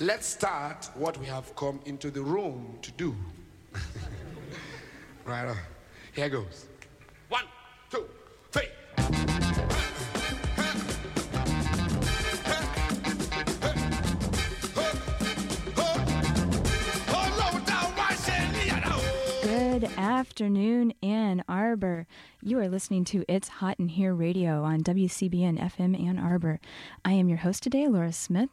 Let's start what we have come into the room to do. right on. Here goes. One, two, three. Good afternoon, Ann Arbor. You are listening to It's Hot in Here radio on WCBN FM Ann Arbor. I am your host today, Laura Smith.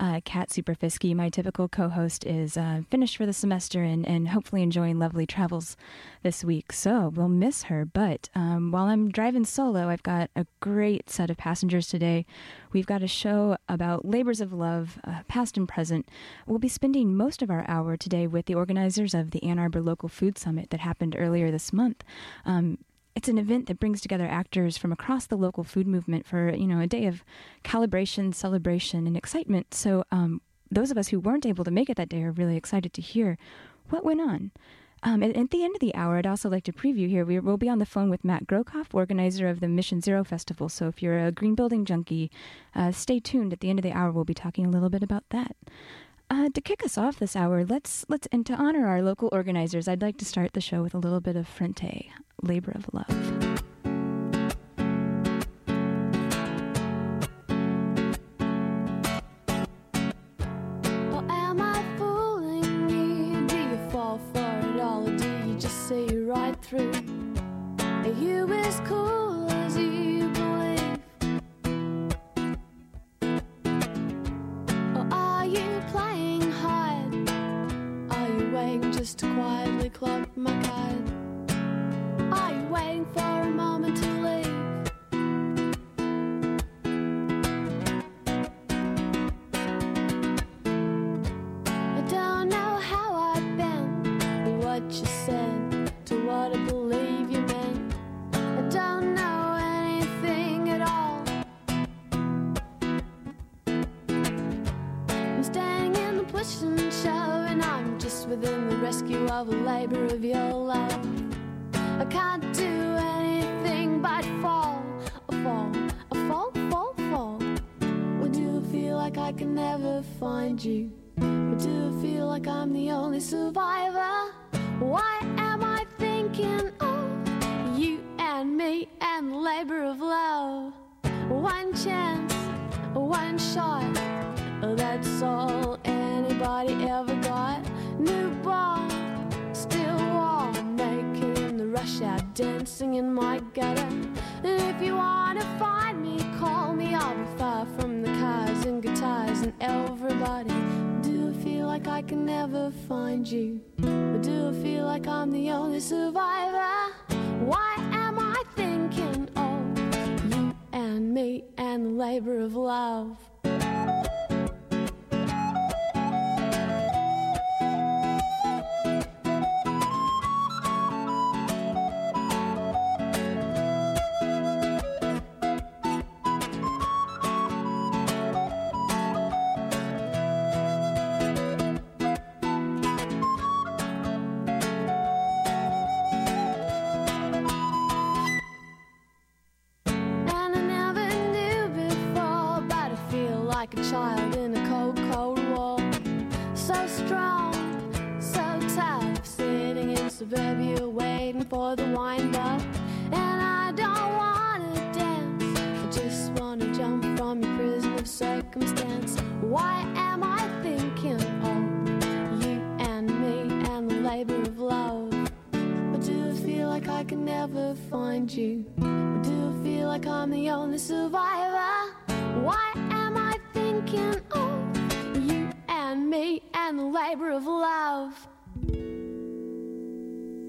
Uh, Kat Superfisky, my typical co host, is uh, finished for the semester and, and hopefully enjoying lovely travels this week. So we'll miss her. But um, while I'm driving solo, I've got a great set of passengers today. We've got a show about labors of love, uh, past and present. We'll be spending most of our hour today with the organizers of the Ann Arbor Local Food Summit that happened earlier this month. Um, it's an event that brings together actors from across the local food movement for you know a day of calibration, celebration, and excitement. So um, those of us who weren't able to make it that day are really excited to hear what went on. Um, and at the end of the hour, I'd also like to preview here. We will be on the phone with Matt Grocoff, organizer of the Mission Zero Festival. So if you're a green building junkie, uh, stay tuned. At the end of the hour, we'll be talking a little bit about that. Uh, to kick us off this hour, let's let's and to honor our local organizers, I'd like to start the show with a little bit of Frente, Labor of Love. To quietly clock my card? Are you waiting for a moment of a labor of your. Can never find you? Or do I feel like I'm the only survivor? Why am I thinking of you and me and the labor of love?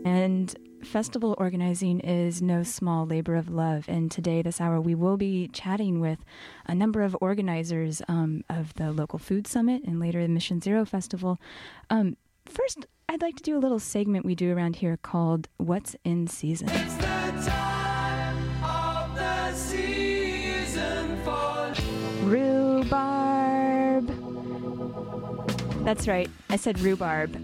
And festival organizing is no small labor of love. And today, this hour, we will be chatting with a number of organizers um, of the local food summit and later the Mission Zero Festival. Um, first, I'd like to do a little segment we do around here called What's in Season. Rhubarb. That's right, I said rhubarb.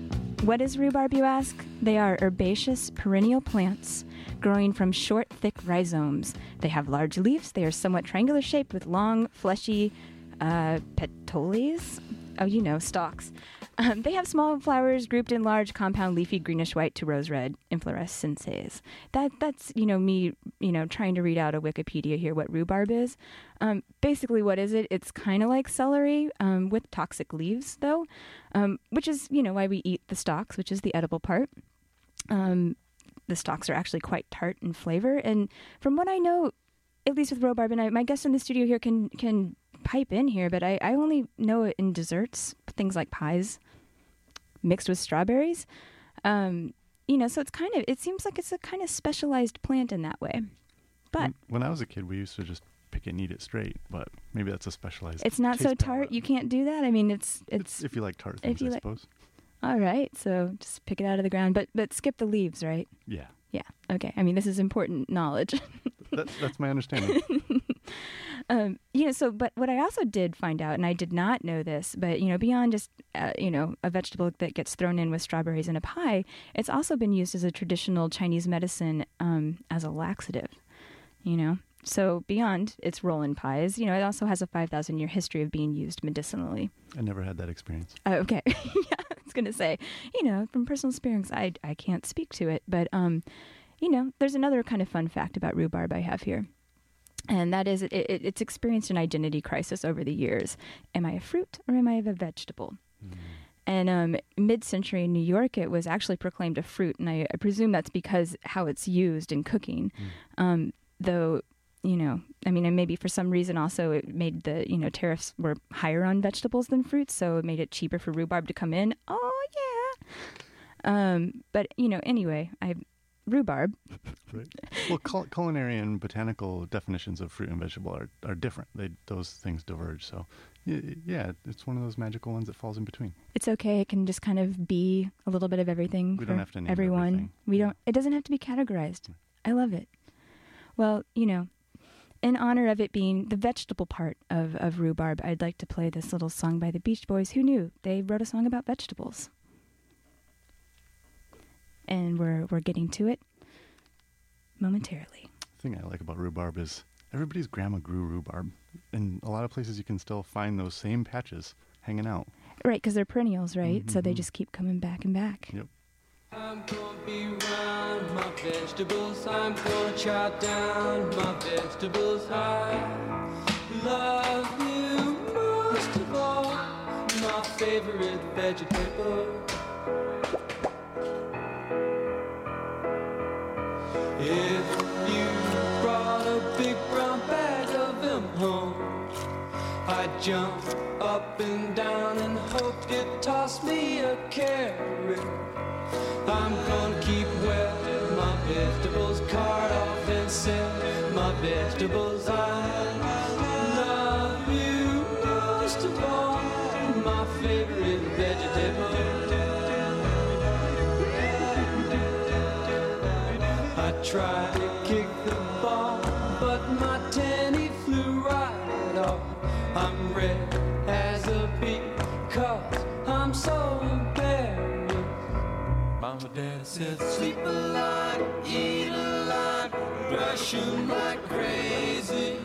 What is rhubarb, you ask? They are herbaceous perennial plants growing from short, thick rhizomes. They have large leaves. They are somewhat triangular shaped with long, fleshy uh, petioles. oh, you know, stalks. Um, they have small flowers grouped in large, compound, leafy, greenish white to rose red inflorescences. That that's you know me you know trying to read out a Wikipedia here what rhubarb is. Um, basically, what is it? It's kind of like celery um, with toxic leaves, though, um, which is you know why we eat the stalks, which is the edible part. Um, the stalks are actually quite tart in flavor, and from what I know, at least with rhubarb, and I, my guest in the studio here can can pipe in here, but I, I only know it in desserts, things like pies mixed with strawberries. Um, you know, so it's kind of it seems like it's a kind of specialized plant in that way. But When- when I was a kid, we used to just pick it and eat it straight, but maybe that's a specialized. it's not so tart. palette. You can't do that. I mean, it's It's it's, if you like tart if you I like- suppose. all right. So just pick it out of the ground, but but skip the leaves, right? Yeah, Yeah. Okay. I mean, this is important knowledge. that, that's my understanding. um, you know, so, but what I also did find out, and I did not know this, but, you know, beyond just, uh, you know, a vegetable that gets thrown in with strawberries in a pie, it's also been used as a traditional Chinese medicine um, as a laxative, you know? So beyond its role in pies, you know, it also has a 5,000 year history of being used medicinally. I never had that experience. Uh, okay. yeah, I was going to say, you know, from personal experience, I, I can't speak to it. But, um, you know, there's another kind of fun fact about rhubarb I have here. And that is, it, it, it's experienced an identity crisis over the years. Am I a fruit or am I a vegetable? And um, mid-century in New York, it was actually proclaimed a fruit, and I, I presume that's because how it's used in cooking. Um, though, you know, I mean, and maybe for some reason also it made the you know tariffs were higher on vegetables than fruits, so it made it cheaper for rhubarb to come in. Oh yeah. Um, but you know, anyway, I rhubarb. Right. Well, cul- culinary and botanical definitions of fruit and vegetable are, are different. They those things diverge. So, yeah, it's one of those magical ones that falls in between. It's okay. It can just kind of be a little bit of everything We don't have to name everyone. everything. We don't. It doesn't have to be categorized. I love it. Well, you know, in honor of it being the vegetable part of, of rhubarb, I'd like to play this little song by the Beach Boys. Who knew they wrote a song about vegetables? And we're we're getting to it momentarily. The thing I like about rhubarb is everybody's grandma grew rhubarb. In a lot of places, you can still find those same patches hanging out. Right, because they're perennials, right? So they Mhm. just keep coming back and back. Yep. I'm gonna be around my vegetables. I'm gonna chop down my vegetables. I love you most of all. My favorite vegetable. Home, I'd jump up and down and hope you'd toss me a carrot. I'm gonna keep well my vegetables, cart off and sell my vegetables. I love you most of all, my favorite vegetable. I tried said, sleep a lot, eat a lot, brush 'em like crazy.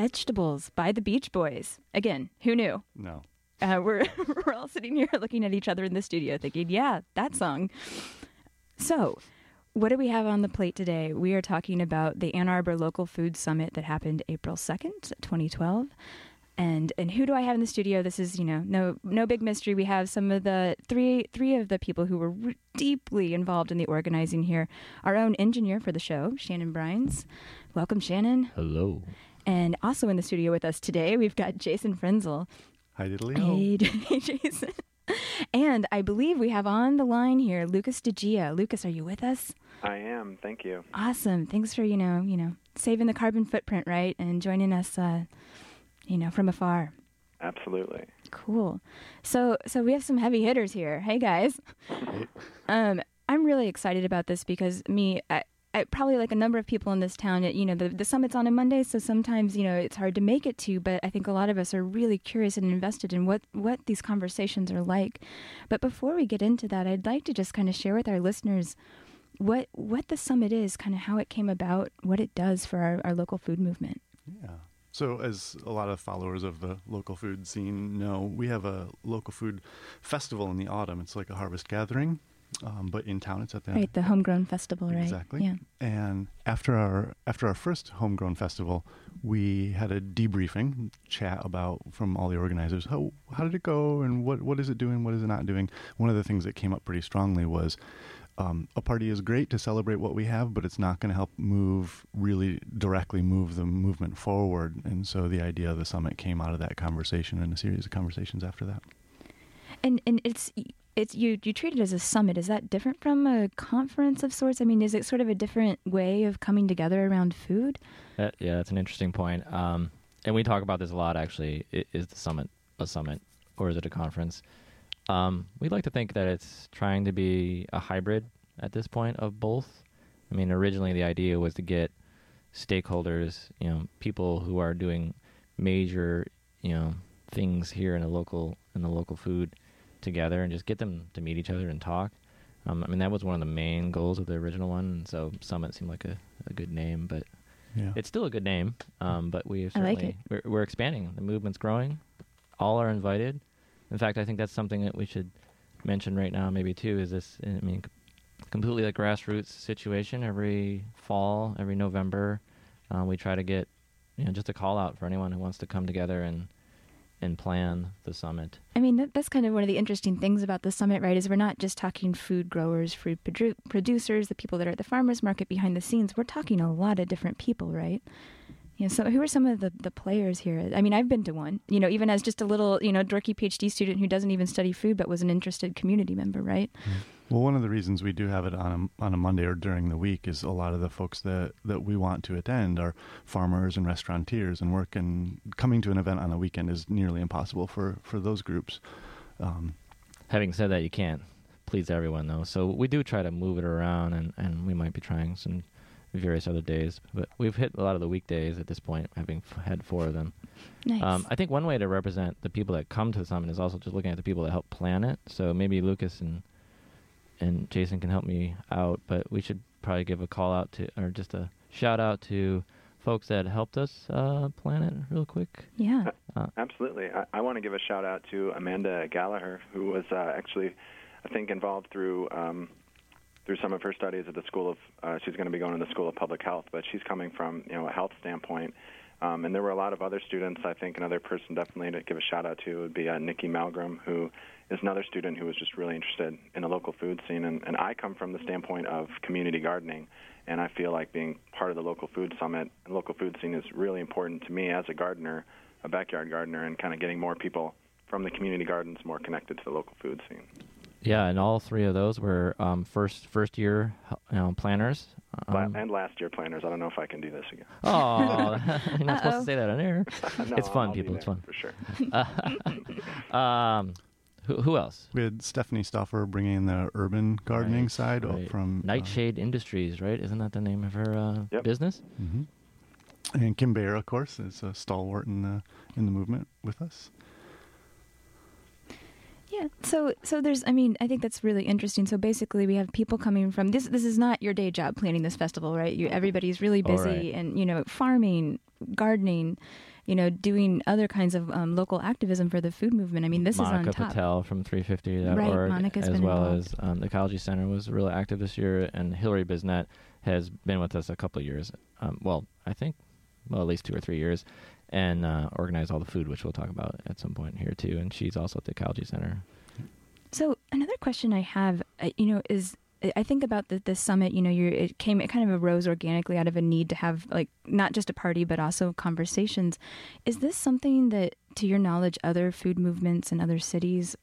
Vegetables by the Beach Boys. Again, who knew? No. Uh, we're we're all sitting here looking at each other in the studio, thinking, "Yeah, that song." So, what do we have on the plate today? We are talking about the Ann Arbor Local Food Summit that happened April second, twenty twelve. And and who do I have in the studio? This is you know no no big mystery. We have some of the three three of the people who were r- deeply involved in the organizing here. Our own engineer for the show, Shannon Brines. Welcome, Shannon. Hello. And also in the studio with us today, we've got Jason Frenzel. Hi, diddly Hey, Jason. And I believe we have on the line here Lucas DiGia. Lucas, are you with us? I am. Thank you. Awesome. Thanks for, you know, you know, saving the carbon footprint, right? And joining us uh, you know, from afar. Absolutely. Cool. So so we have some heavy hitters here. Hey guys. um I'm really excited about this because me I, I, probably like a number of people in this town, you know, the, the summit's on a Monday, so sometimes, you know, it's hard to make it to, but I think a lot of us are really curious and invested in what, what these conversations are like. But before we get into that, I'd like to just kind of share with our listeners what, what the summit is, kind of how it came about, what it does for our, our local food movement. Yeah. So, as a lot of followers of the local food scene know, we have a local food festival in the autumn. It's like a harvest gathering um, but in town it's at the right the homegrown festival right exactly yeah and after our after our first homegrown festival we had a debriefing chat about from all the organizers how how did it go and what what is it doing what is it not doing one of the things that came up pretty strongly was um, a party is great to celebrate what we have, but it's not going to help move really directly move the movement forward. And so the idea of the summit came out of that conversation and a series of conversations after that. And and it's it's you you treat it as a summit. Is that different from a conference of sorts? I mean, is it sort of a different way of coming together around food? That, yeah, that's an interesting point. Um, and we talk about this a lot. Actually, is the summit a summit or is it a conference? Um, we like to think that it's trying to be a hybrid at this point of both. I mean, originally the idea was to get stakeholders, you know, people who are doing major, you know, things here in the local in the local food together and just get them to meet each other and talk. Um, I mean, that was one of the main goals of the original one. So Summit seemed like a, a good name, but yeah. it's still a good name. Um, but we certainly like we're, we're, expanding. The movement's growing. All are invited. In fact, I think that's something that we should mention right now, maybe too. Is this? I mean, completely a grassroots situation. Every fall, every November, uh, we try to get you know just a call out for anyone who wants to come together and and plan the summit. I mean, that, that's kind of one of the interesting things about the summit, right? Is we're not just talking food growers, food produ- producers, the people that are at the farmers market behind the scenes. We're talking a lot of different people, right? You know, so who are some of the, the players here? I mean, I've been to one, you know, even as just a little, you know, dorky PhD student who doesn't even study food but was an interested community member, right? Mm-hmm. Well, one of the reasons we do have it on a, on a Monday or during the week is a lot of the folks that, that we want to attend are farmers and restaurateurs, and work and coming to an event on a weekend is nearly impossible for, for those groups. Um, Having said that, you can't please everyone though, so we do try to move it around, and, and we might be trying some various other days, but we've hit a lot of the weekdays at this point, having f- had four of them. Nice. Um, I think one way to represent the people that come to the summit is also just looking at the people that help plan it. So maybe Lucas and and Jason can help me out, but we should probably give a call out to, or just a shout out to folks that helped us uh, plan it real quick. Yeah. Uh, Absolutely. I, I want to give a shout out to Amanda Gallagher, who was uh, actually, I think, involved through um, through some of her studies at the School of. Uh, she's going to be going to the School of Public Health, but she's coming from you know a health standpoint. Um, and there were a lot of other students. I think another person definitely to give a shout out to would be uh, Nikki Malgrim, who is another student who was just really interested in the local food scene. And, and I come from the standpoint of community gardening, and I feel like being part of the local food summit and local food scene is really important to me as a gardener, a backyard gardener, and kind of getting more people from the community gardens more connected to the local food scene. Yeah, and all three of those were um, first first year you know, planners. Um, and last year planners. I don't know if I can do this again. Oh, you're not supposed to say that on air. no, it's fun, I'll people. It's fun for sure. um, who, who, else? We had Stephanie Stoffer bringing in the urban gardening right, side right. from uh, Nightshade uh, Industries, right? Isn't that the name of her uh, yep. business? Mm-hmm. And Kim Bayer, of course, is a stalwart in the in the movement with us. Yeah. So so there's I mean, I think that's really interesting. So basically we have people coming from this this is not your day job planning this festival, right? You everybody's really busy right. and you know, farming, gardening, you know, doing other kinds of um, local activism for the food movement. I mean, this Monica is on top. Patel from 350.org, right, Monica's as well involved. as um, the Ecology Center was really active this year, and Hillary Bisnet has been with us a couple of years. Um, well, I think, well, at least two or three years, and uh, organized all the food, which we'll talk about at some point here too. And she's also at the Ecology Center. So another question I have, uh, you know, is I- I think about the, this summit. You know, you're, it came, it kind of arose organically out of a need to have like not just a party but also conversations. Is this something that, to your knowledge, other food movements in other cities,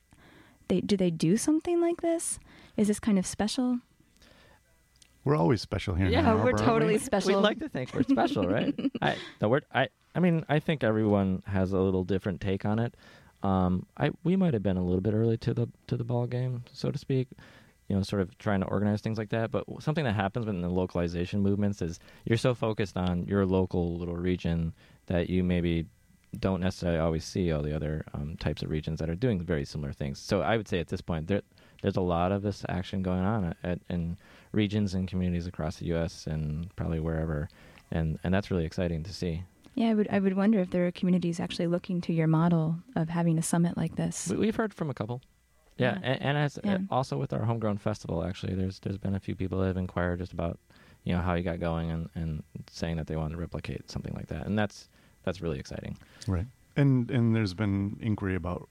they do they do something like this? Is this kind of special? We're always special here. Yeah, Ann Oh, we're aren't we? totally special. We'd like to think we're special, right? I the word I I mean I think everyone has a little different take on it. Um, I we might have been a little bit early to the to the ball game, so to speak. You know, sort of trying to organize things like that. But something that happens within the localization movements is you're so focused on your local little region that you maybe don't necessarily always see all the other um, types of regions that are doing very similar things. So I would say at this point there there's a lot of this action going on at, in regions and communities across the U.S. and probably wherever, and and that's really exciting to see. Yeah, I would I would wonder if there are communities actually looking to your model of having a summit like this. We, we've heard from a couple. Yeah, Yeah. and, and as Yeah. uh, also with our homegrown festival, actually, there's there's been a few people that have inquired just about, you know, how you got going and, and saying that they want to replicate something like that, and that's that's really exciting. Right. And and there's been inquiry about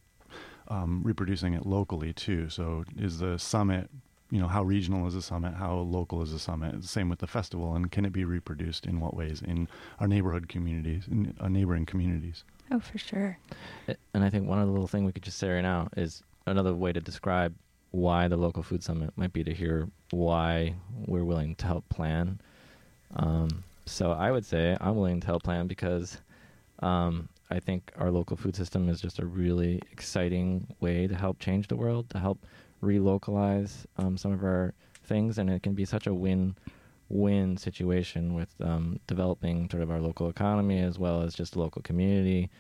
um, reproducing it locally too. So is the summit, you know, how regional is the summit? How local is the summit? The same with the festival, and can it be reproduced in what ways in our neighborhood communities, in uh, neighboring communities? Oh, for sure. And I think one other little thing we could just say right now is another way to describe why the local food summit might be to hear why we're willing to help plan. Um, so I would say I'm willing to help plan because um, I think our local food system is just a really exciting way to help change the world, to help relocalize um, some of our things, and it can be such a win-win situation with um, developing sort of our local economy as well as just local community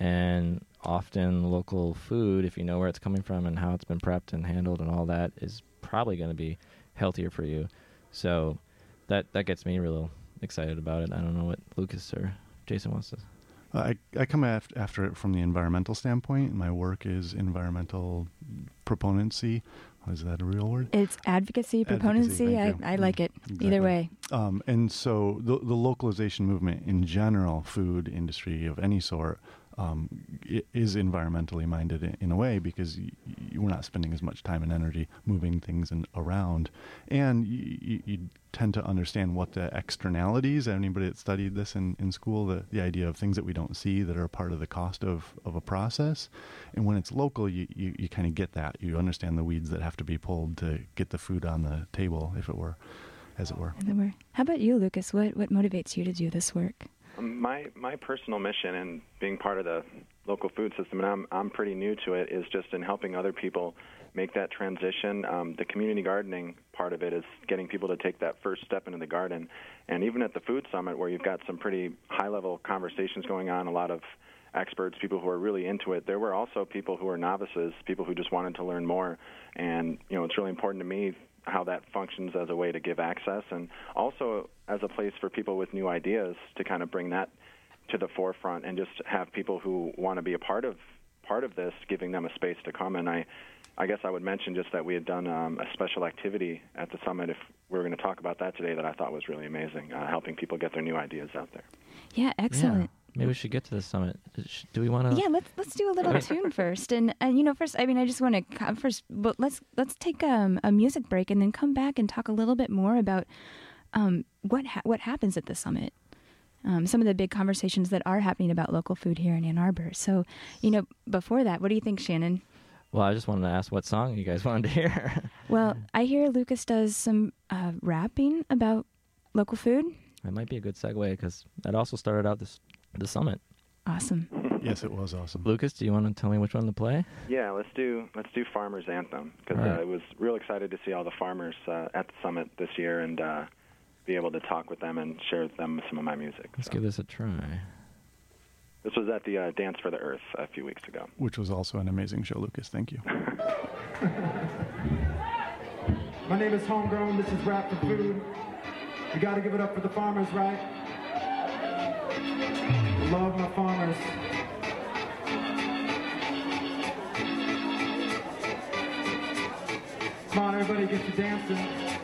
and often local food if you know where it's coming from and how it's been prepped and handled and all that is probably going to be healthier for you so that that gets me real excited about it i don't know what lucas or jason wants to Uh, I, I come af- after it from the environmental standpoint. My work is environmental proponency. Is that a real word? It's advocacy, proponency. I. I like it. Exactly. Either way. Um, and so the, the localization movement in general, food industry of any sort, um, is environmentally minded in, in a way because y- y- we're not spending as much time and energy moving things in, around, and you, you, you tend to understand what the externalities. Anybody that studied this in, in school, the, the idea of things that we don't see that are part of the cost of, of a process, and when it's local, you, you, you kind of get that. You understand the weeds that have to be pulled to get the food on the table, if it were, as it were. As it were. How about you, Lucas? What what motivates you to do this work? My my personal mission and being part of the local food system, and I'm I'm pretty new to it, is just in helping other people make that transition. Um, the community gardening part of it is getting people to take that first step into the garden, and even at the food summit, where you've got some pretty high level conversations going on, a lot of experts, people who are really into it. There were also people who were novices, people who just wanted to learn more, and you know it's really important to me how that functions as a way to give access and also as a place for people with new ideas to kind of bring that to the forefront and just have people who want to be a part of part of this giving them a space to come and I I guess I would mention just that we had done um, a special activity at the summit if we were going to talk about that today that I thought was really amazing uh, helping people get their new ideas out there. Yeah, excellent. Yeah, maybe we should get to the summit do we want to Yeah, let's let's do a little tune first, and and you know first. I mean, I just want to first, but let's let's take um, a music break and then come back and talk a little bit more about um, what ha- what happens at the summit. Um, some of the big conversations that are happening about local food here in Ann Arbor. So, you know, before that, what do you think, Shannon? well i just wanted to ask what song you guys wanted to hear Well, I hear Lucas does some uh, rapping about local food. that might be a good segue because that also started out this the summit Awesome. Yes, it was awesome. lucas do you want to tell me which one to play Yeah, let's do let's do Farmers Anthem because All right. uh, I was real excited to see all the farmers uh, at the summit this year and uh, be able to talk with them and share with them some of my music. let's So, give this a try This was at the uh, Dance for the Earth a few weeks ago. Which was also an amazing show, Lucas. Thank you. My name is Homegrown. This is Rap for Food. You got to give it up for the farmers, right? Love my farmers. Come on, everybody, get you dancing.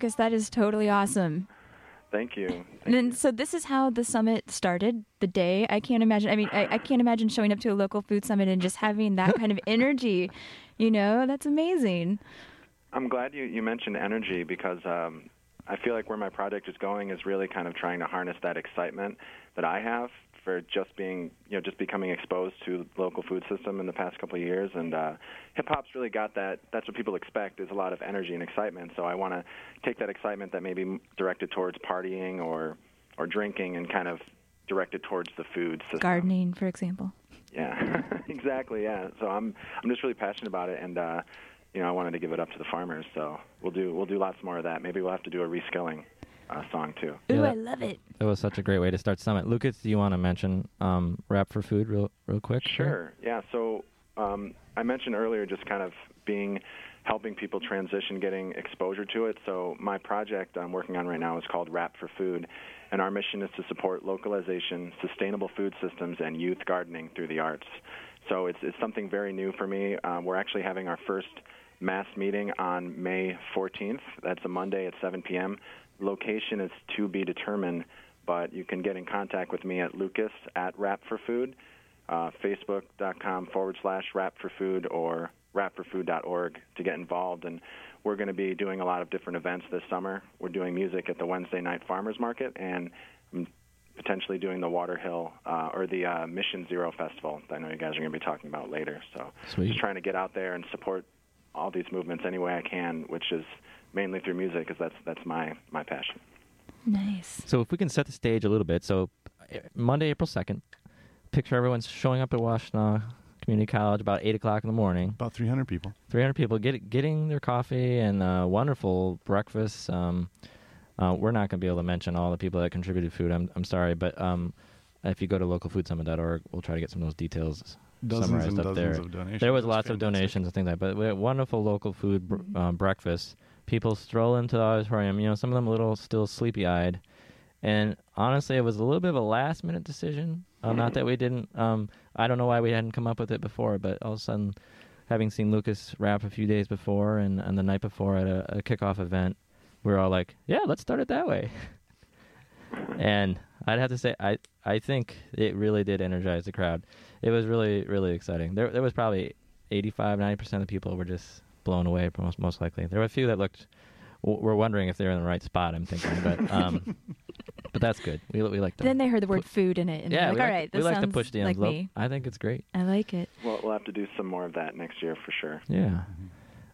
Lucas, that is totally awesome. Thank you. And then, so this is how the summit started. The day I can't imagine. I mean, I, I can't imagine showing up to a local food summit and just having that kind of energy. You know, that's amazing. I'm glad you, you mentioned energy because um, I feel like where my project is going is really kind of trying to harness that excitement that I have for just being, you know, just becoming exposed to the local food system in the past couple of years. And uh, hip hop's really got that. That's what people expect is a lot of energy and excitement. So I want to take that excitement that may be directed towards partying or or drinking and kind of direct it towards the food system. Gardening, for example. Yeah, exactly. Yeah. So I'm I'm just really passionate about it, and uh, you know I wanted to give it up to the farmers. So we'll do we'll do lots more of that. Maybe we'll have to do a reskilling uh, song too. Ooh, Yeah, I love it. That was such a great way to start Summit. Lucas, do you want to mention um, Rap for Food real, real quick? Sure. Yeah. So um, I mentioned earlier just kind of being helping people transition, getting exposure to it. So my project I'm working on right now is called Rap for Food, and our mission is to support localization, sustainable food systems, and youth gardening through the arts. So it's it's something very new for me. Um, we're actually having our first mass meeting on May 14th. That's a Monday at 7 p.m. Location is to be determined, but you can get in contact with me at Lucas at Rap for Food uh, facebook.com forward slash rap for food or rapforfood.org to get involved. And we're going to be doing a lot of different events this summer. We're doing music at the Wednesday night farmers market and I'm potentially doing the Water Hill uh, or the uh, Mission Zero Festival that I know you guys are going to be talking about later. So Sweet. just trying to get out there and support all these movements any way I can, which is mainly through music because that's, that's my, my passion. Nice. So if we can set the stage a little bit. So uh, Monday, April 2nd, picture everyone's showing up at Washtenaw Community College about 8 o'clock in the morning. About 300 people. 300 people get, getting their coffee and a wonderful breakfast. Um, uh, we're not going to be able to mention all the people that contributed food. I'm, I'm sorry, but um, if you go to localfoodsummit.org, we'll try to get some of those details Dozens summarized and up dozens there. of donations. There was That's lots of donations and things like that, but we had wonderful local food br- um, breakfast. People stroll into the auditorium. You know, some of them a little still sleepy eyed, and honestly, it was a little bit of a last minute decision. Uh, not that we didn't. Um, I don't know why we hadn't come up with it before, but all of a sudden, having seen Lucas rap a few days before and, and the night before at a, a kickoff event, we are all like, "Yeah, let's start it that way." and I'd have to say, I I think it really did energize the crowd. It was really really exciting. There there was probably 85 90 percent of the people were just blown away. Most most likely, there were a few that looked. w- Were wondering if they were in the right spot. I'm thinking, but um, but that's good. We we like to. Then they heard the word food in it, and yeah, they're like, we all like, right, we like to push the envelope. me. I think it's great. I like it. Well, we'll have to do some more of that next year for sure. Yeah.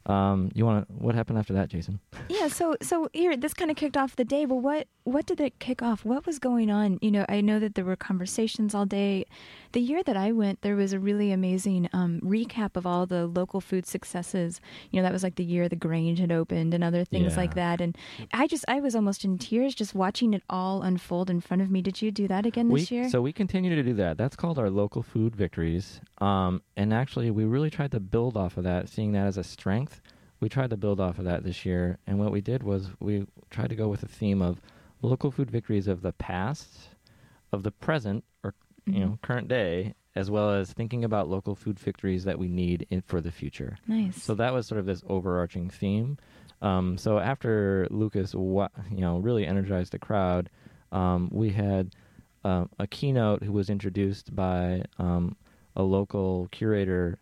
Um, you want to? What happened after that, Jason? Yeah, so so here this kind of kicked off the day, but what what did it kick off? What was going on? You know, I know that there were conversations all day. The year that I went, there was a really amazing um, recap of all the local food successes. You know, that was like the year the Grange had opened and other things Yeah. like that. And I just I was almost in tears just watching it all unfold in front of me. Did you do that again this we, year? So we continue to do that. That's called our local food victories. Um, and actually, we really tried to build off of that, seeing that as a strength. We tried to build off of that this year. And what we did was we tried to go with a theme of local food victories of the past, of the present, or you know, current day, as well as thinking about local food victories that we need in, for the future. nice. So that was sort of this overarching theme. Um, so after Lucas, wa- you know, really energized the crowd, um, we had uh, a keynote who was introduced by um, a local curator,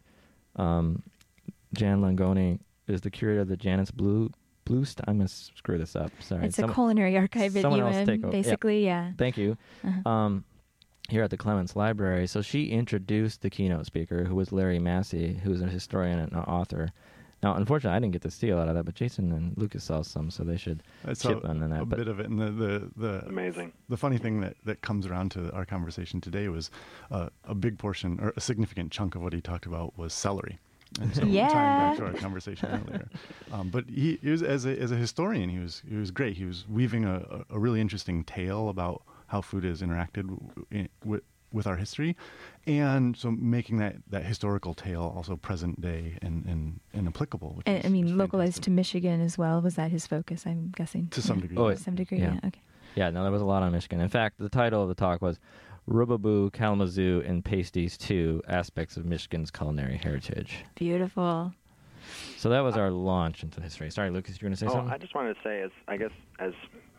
um, Jan Longone, is the curator of the Janice Blue Blue. St- I'm gonna screw this up. Sorry. it's Some, a Some- culinary archive at someone else take over. Yeah. basically. Yeah. Thank you. Uh-huh. Um, here at the Clements Library. So she introduced the keynote speaker, who was Larry Massie, who's a historian and an author. Now, unfortunately, I didn't get to see a lot of that, but Jason and Lucas saw some, so they should I saw chip in on that. a but bit of it, and the the, the Amazing. the funny thing that, that comes around to our conversation today was uh, a big portion or a significant chunk of what he talked about was celery. And so tying Yeah. back to our conversation earlier. Um, but he, he was as a, as a historian, he was he was great. He was weaving a, a a really interesting tale about how food has interacted w- in, with with our history, and so making that, that historical tale also present day and, and, and applicable. Which And, was- I mean, was localized to. Michigan as well. Was that his focus? I'm guessing To some Yeah. degree, Oh, To it- some degree, yeah. yeah. Okay. Yeah, no, there was a lot on Michigan. In fact, the title of the talk was Rubaboo, Kalamazoo, and Pasties 2 Aspects of Michigan's Culinary Heritage. Beautiful. So that was our launch into history. Sorry, Lucas, you want to say Oh, something? I just wanted to say, as I guess, as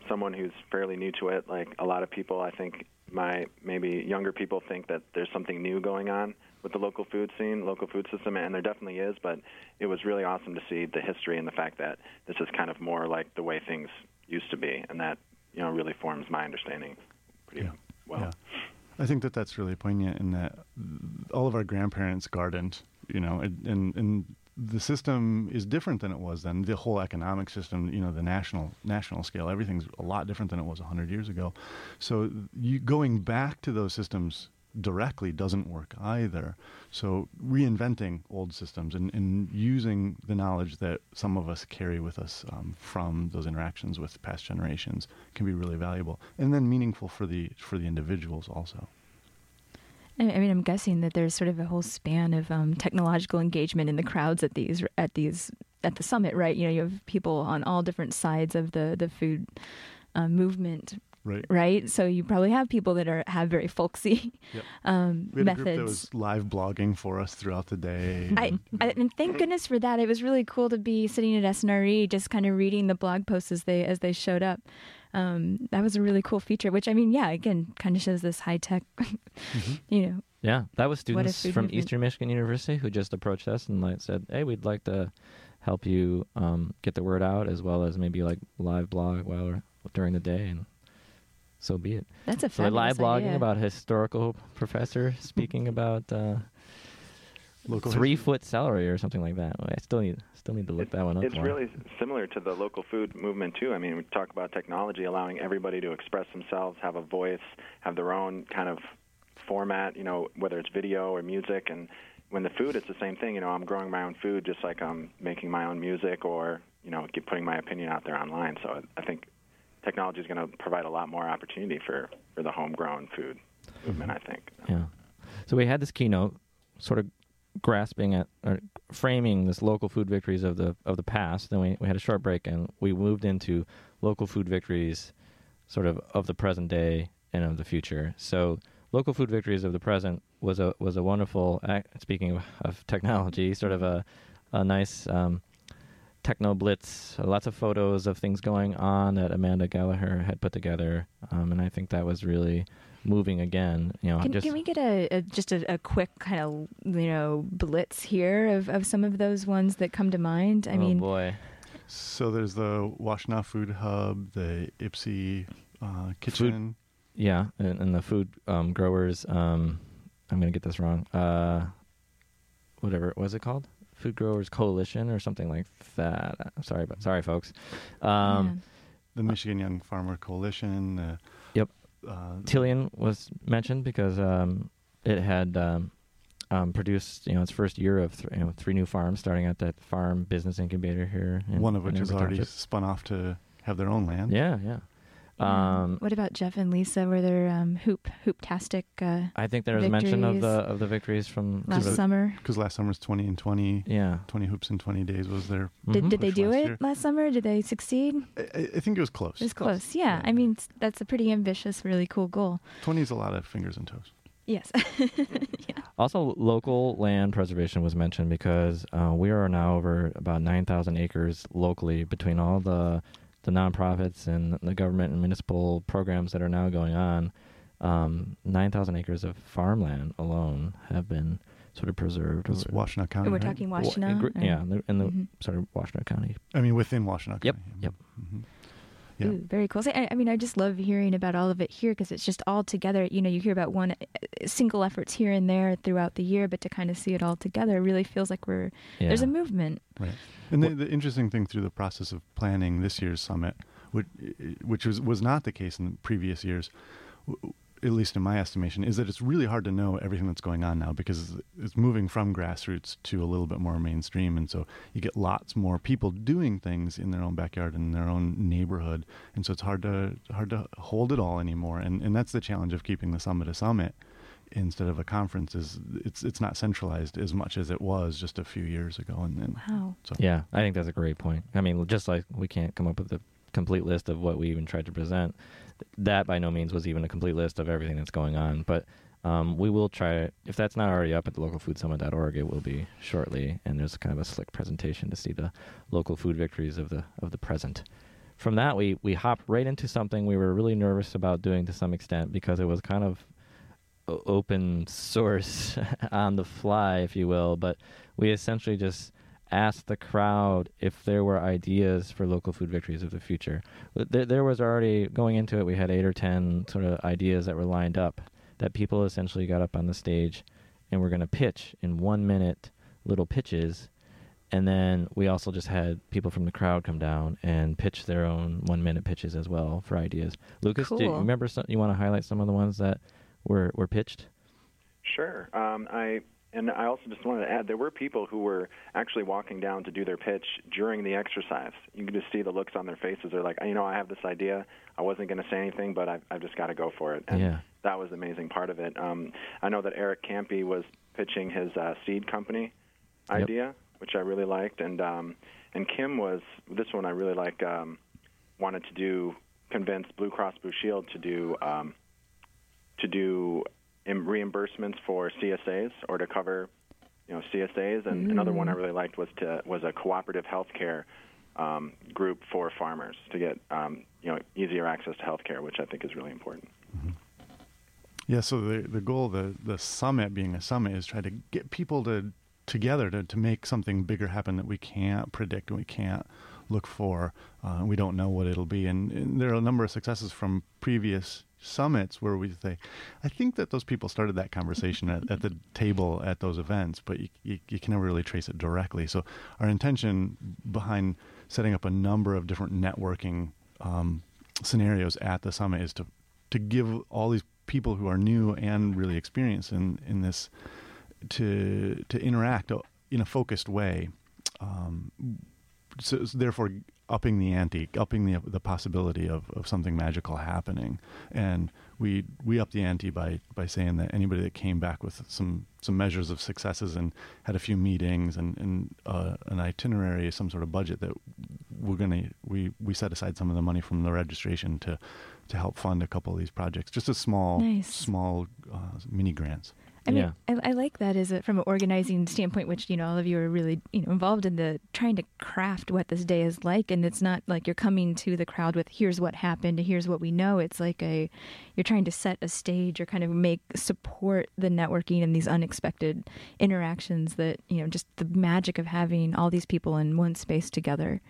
someone who's fairly new to it, like a lot of people, I think my maybe younger people think that there's something new going on with the local food scene, local food system, and there definitely is. But it was really awesome to see the history and the fact that this is kind of more like the way things used to be, and that you know really forms my understanding pretty Yeah. well. Yeah. I think that that's really poignant in that all of our grandparents gardened, you know, and, and, and the system is different than it was then. The whole economic system, you know, the national national scale, everything's a lot different than it was 100 years ago. So you going back to those systems directly doesn't work either. So reinventing old systems and, and using the knowledge that some of us carry with us um, from those interactions with past generations can be really valuable and then meaningful for the for the individuals also. I mean, I'm guessing that there's sort of a whole span of um, technological engagement in the crowds at these at these at the summit, right? You know, you have people on all different sides of the the food uh, movement, Right. right? So you probably have people that are have very folksy Yep. um, We had a group that was live blogging for us throughout the day. I, I and thank goodness for that. It was really cool to be sitting at SNRE, just kind of reading the blog posts as they as they showed up. Um, that was a really cool feature. Which I mean, yeah, again, kind of shows this high tech. You know, Yeah, that was What students from movement. Eastern Michigan University who just approached us and like said, "Hey, we'd like to help you um, get the word out as well as maybe like live blog while during the day." And so be it. that's a So they're live blogging idea. about a historical professor speaking about uh, Local three history. foot celery or something like that. I still need still need to look that one up. It's more. really similar to the local food movement too. I mean, we talk about technology allowing everybody to express themselves, have a voice, have their own kind of format. You know, whether it's video or music. And when the food, it's the same thing. You know, I'm growing my own food just like I'm making my own music, or you know, keep putting my opinion out there online. So I think technology is going to provide a lot more opportunity for for the homegrown food movement. I think. Yeah. So we had this keynote, sort of grasping at or framing this local food victories of the of the past. Then we, we had a short break and we moved into local food victories, sort of of the present day and of the future. So local food victories of the present was a was a wonderful. ac- Speaking of, of technology, sort of a a nice. Um, Techno Blitz, lots of photos of things going on that Amanda Gallagher had put together, um, and I think that was really moving again. You know, Can, just can we get a, a just a, a quick kind of you know blitz here of, of some of those ones that come to mind? I oh mean, boy, So there's the Washtenaw Food Hub, the Ypsi uh, Kitchen. yeah, and, and the food um, growers. Um, I'm gonna get this wrong. Uh, whatever was it called? Food Growers Coalition or something like that. Sorry, but sorry, folks. Um, the Michigan Young Farmer Coalition. Uh, Yep. Uh, Tilian was mentioned because um, it had um, um, produced, you know, its first year of th- you know three new farms, starting at that farm business incubator here. In, one of which in has already Township. spun off to have their own land. Yeah, yeah. Yeah. Um, what about Jeff and Lisa? Were there um, hoop hooptastic uh, I think there was mention of the Victories of the victories from last the- summer? Because last summer's 20 and 20, Yeah. 20 hoops in 20 days was there. Did, Mhm. did they do last it year. last summer? Did they succeed? I, I I think it was close. It was close. Yeah. I mean, that's a pretty ambitious, really cool goal. 20 is a lot of fingers and toes. Yes. Also, local land preservation was mentioned because uh, we are now over about 9,000 acres locally between all the the nonprofits and the government and municipal programs that are now going on. Um, 9,000 acres of farmland alone have been sort of preserved. It's Washtenaw County. We're right? talking Washtenaw. gr- or- yeah, in the, in the Mhm. sort of Washtenaw County. I mean, within Washtenaw Yep, County. yep. hmm Yeah. Ooh, very cool. So, I, I mean, I just love hearing about all of it here because it's just all together. You know, you hear about one uh, single efforts here and there throughout the year, but to kind of see it all together really feels like we're there's a movement. Right. And the, the interesting thing through the process of planning this year's summit, which, which was, was not the case in previous years, w- at least in my estimation, is that it's really hard to know everything that's going on now because it's moving from grassroots to a little bit more mainstream. And so you get lots more people doing things in their own backyard and in their own neighborhood. And so it's hard to hard to hold it all anymore. And and that's the challenge of keeping the summit a summit instead of a conference is it's it's not centralized as much as it was just a few years ago and, and Wow. so Yeah, I think that's a great point. I mean, just like we can't come up with a complete list of what we even tried to present, that by no means was even a complete list of everything that's going on. But um, we will try, if that's not already up at localfoodsummit.org, it will be shortly. And there's kind of a slick presentation to see the local food victories of the of the present. From that, we we hop right into something we were really nervous about doing to some extent because it was kind of open source on the fly, if you will. But we essentially just asked the crowd if there were ideas for local food victories of the future. There, there was already going into it. We had eight or ten sort of ideas that were lined up that people essentially got up on the stage and were going to pitch in one minute little pitches. And then we also just had people from the crowd come down and pitch their own one minute pitches as well for ideas. Lucas, do you remember some, you want to highlight some of the ones that were, were pitched? Sure. Um, I and I also just wanted to add there were people who were actually walking down to do their pitch during the exercise. You can just see the looks on their faces. They're like, you know, I have this idea. I wasn't going to say anything, but I've, I've just got to go for it. And Yeah. that was the amazing part of it. Um, I know that Eric Campy was pitching his uh, seed company Yep. idea, which I really liked, and um, and Kim was this one I really like. Um, wanted to do convince Blue Cross Blue Shield to do um, to do reimbursements for CSAs or to cover you know CSAs. And another one I really liked was to was a cooperative healthcare um, group for farmers to get um, you know easier access to healthcare, which I think is really important. Yeah, so the the goal of the the summit being a summit is try to get people to together to, to make something bigger happen that we can't predict and we can't look for. Uh, we don't know what it'll be, and, and there are a number of successes from previous summits where we say, I think that those people started that conversation at, at the table at those events, but you, you, you can never really trace it directly. So our intention behind setting up a number of different networking um, scenarios at the summit is to to give all these people who are new and really experienced in in this to to interact in a focused way. Um, so, so therefore, upping the ante, upping the the possibility of, of something magical happening, and we we upped the ante by by saying that anybody that came back with some some measures of successes and had a few meetings and and uh, an itinerary, some sort of budget that we're gonna we we set aside some of the money from the registration to to help fund a couple of these projects, just a small Nice. small uh, mini grants. I mean, Yeah. I, I like that as a, from an organizing standpoint, which you know all of you are really you know involved in the trying to craft what this day is like, and it's not like you're coming to the crowd with here's what happened, here's what we know. It's like a you're trying to set a stage or kind of make support the networking and these unexpected interactions that you know just the magic of having all these people in one space together.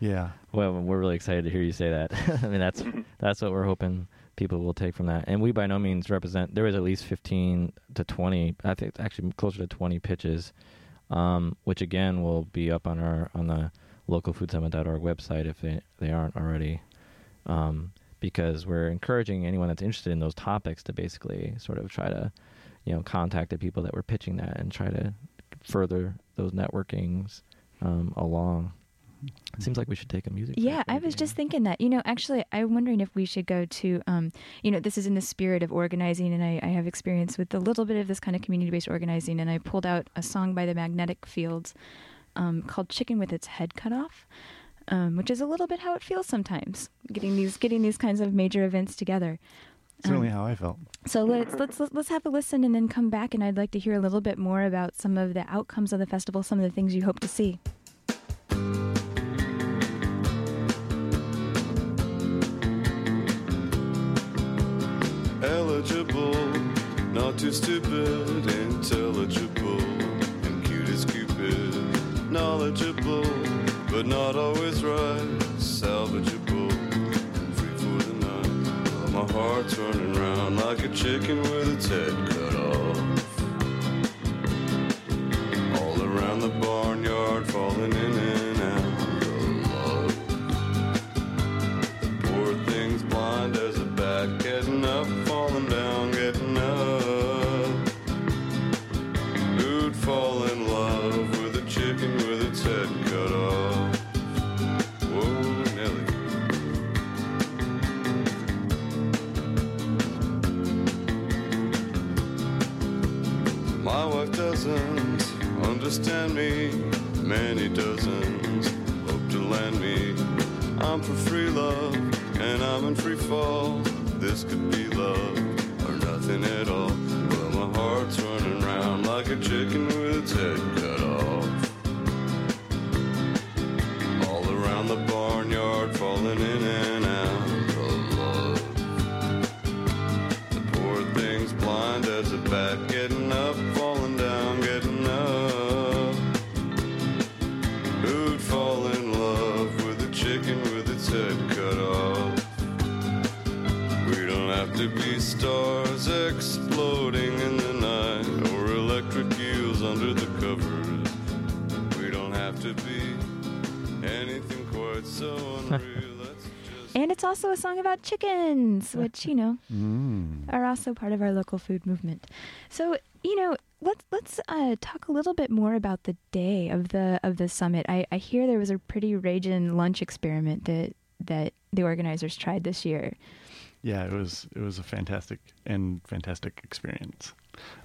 Yeah, Well, we're really excited to hear you say that. I mean, that's mm-hmm. that's what we're hoping people will take from that. And we by no means represent. There was at least fifteen to twenty. I think actually closer to twenty pitches, um, which again will be up on our on the localfoodsummit.org website if they they aren't already. Um, because we're encouraging anyone that's interested in those topics to basically sort of try to, you know, contact the people that were pitching that and try to further those networkings um, along. It seems like we should take a music. break Yeah, I maybe, was just thinking that. You know, actually, I'm wondering if we should go to, um, you know, this is in the spirit of organizing, and I, I have experience with a little bit of this kind of community based organizing, and I pulled out a song by the Magnetic Fields um, called "Chicken with Its Head Cut Off," um, which is a little bit how it feels sometimes getting these getting these kinds of major events together. certainly Um, how I felt. So let's let's let's have a listen and then come back, and I'd like to hear a little bit more about some of the outcomes of the festival, some of the things you hope to see. Eligible, not too stupid, intelligible, and cute as Cupid, knowledgeable, but not always right, salvageable. and Free for the night. My heart's running round like a chicken with its head cut off. All around the barnyard, falling in and out of love. Poor thing's blind understand me. Many dozens hope to land me. I'm for free love and I'm in free fall. This could be love or nothing at all. But my heart's running round like a chicken with its head cut it's also a song about chickens, which, you know, Mm. are also part of our local food movement. So, you know, let's let's uh, talk a little bit more about the day of the of the summit. I, I hear there was a pretty raging lunch experiment that that the organizers tried this year. Yeah, it was it was a fantastic and fantastic experience.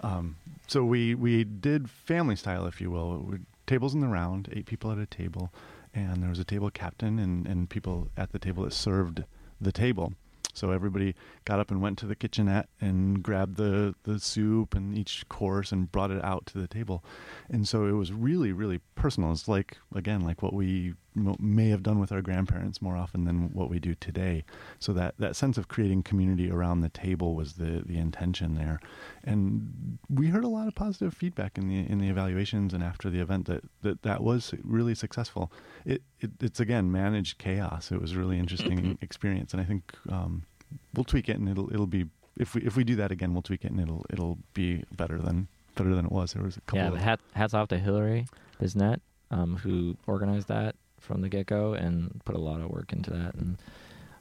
Um, so we we did family style, if you will. We, tables in the round, eight people at a table, and there was a table captain and and people at the table that served the table. So everybody got up and went to the kitchenette and grabbed the, the soup and each course and brought it out to the table. And so it was really, really personal. It's like, again, like what we may have done with our grandparents more often than what we do today. So that, that sense of creating community around the table was the, the intention there. And we heard a lot of positive feedback in the, in the evaluations and after the event that, that, that was really successful. It, it, it's again, managed chaos. It was a really interesting experience. And I think, um, we'll tweak it and it'll, it'll be, if we, if we do that again, we'll tweak it and it'll, it'll be better than, better than it was. There was a couple Yeah, of hat, hats off to Hillary Bisnet, um, who organized that from the get go and put a lot of work into that, and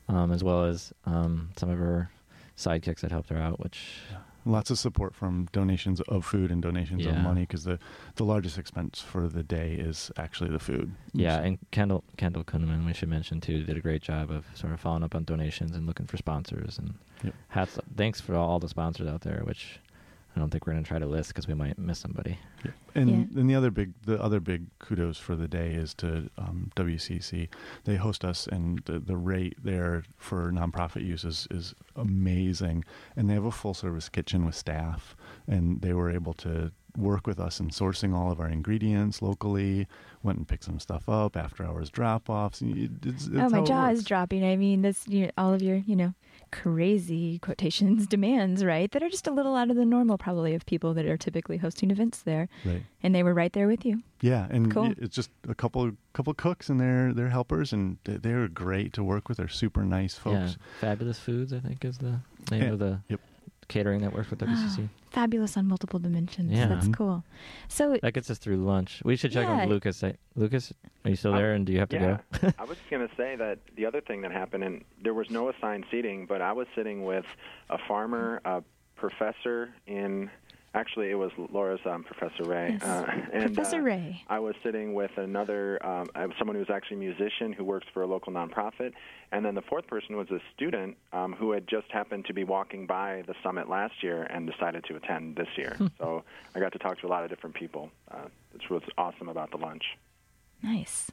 um, as well as um, some of her sidekicks that helped her out, which Lots of support from donations of food and donations of money because the, the largest expense for the day is actually the food. Yeah, and Kendall Kendall Kunneman, we should mention too, did a great job of sort of following up on donations and looking for sponsors. And Yep. hats, thanks for all the sponsors out there, which I don't think we're gonna try to list because we might miss somebody. And Yeah. then the other big, the other big kudos for the day is to um, WCC. They host us, and the, the rate there for nonprofit use is, is amazing. And they have a full service kitchen with staff, and they were able to work with us in sourcing all of our ingredients locally. Went and picked some stuff up after hours drop offs. It's, it's oh, my how it jaw is dropping. I mean, that's you all of your, you know, crazy quotations demands, right? That are just a little out of the normal, probably, of people that are typically hosting events there. Right. And they were right there with you. Yeah, and Cool. it's just a couple couple cooks and their their helpers, and they're great to work with. They're super nice folks. Yeah, Fabulous Foods, I think, is the name Yeah, of the yep. Catering that works with WCC. Fabulous on multiple dimensions. Yeah. That's Mhm. cool. So, that gets us through lunch. We should check Yeah. on Lucas. Lucas, are you still Um, there? And do you have to yeah. go? I was going to say that the other thing that happened, and there was no assigned seating, but I was sitting with a farmer, a professor in. Actually, it was Laura's um, Professor Ray. Yes. Uh, and, Professor uh, Ray. I was sitting with another, um, uh, someone who's actually a musician who works for a local nonprofit, and then the fourth person was a student um, who had just happened to be walking by the summit last year and decided to attend this year. so I got to talk to a lot of different people, uh, which was awesome about the lunch. Nice.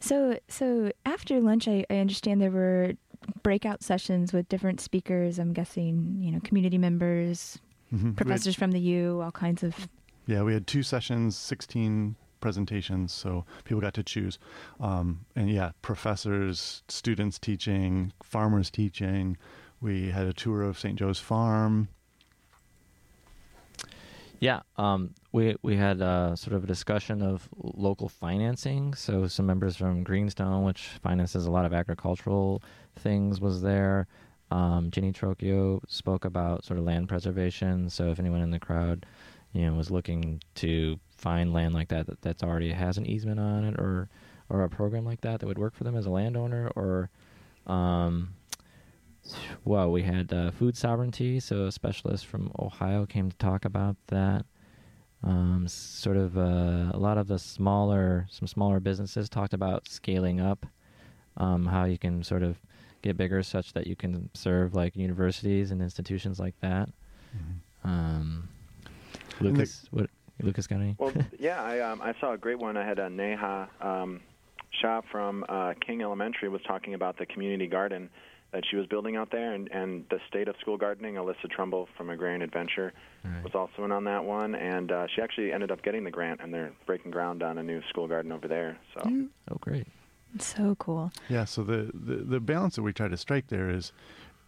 So, so after lunch, I, I understand there were breakout sessions with different speakers. I'm guessing, you know, community members, Mhm. We had- professors from the U, all kinds of. Yeah, we had two sessions, 16 presentations, so people got to choose. Um, and yeah, professors, students teaching, farmers teaching. We had a tour of St. Joe's Farm. Yeah, um, we we had uh, sort of a discussion of local financing. So some members from Greenstone, which finances a lot of agricultural things, was there. Um, Ginny Trocchio spoke about sort of land preservation. So if anyone in the crowd, you know, was looking to find land like that, that that's already has an easement on it, or or a program like that that would work for them as a landowner, or um, well, we had uh, food sovereignty. So a specialist from Ohio came to talk about that. Um, sort of uh, a lot of the smaller, some smaller businesses talked about scaling up, um, how you can sort of get bigger such that you can serve like universities and institutions like that. Mm-hmm. Um, And the- Lucas, what Lucas got any? Well, yeah, I um, I saw a great one. I had a Neha um, Shah from uh, King Elementary was talking about the community garden that she was building out there, and, and the state of school gardening. Alyssa Trumbull from Agrarian Adventure Right. was also in on that one, and uh, she actually ended up getting the grant, and they're breaking ground on a new school garden over there. So. Oh, great. So cool. Yeah, so the, the, the balance that we try to strike there is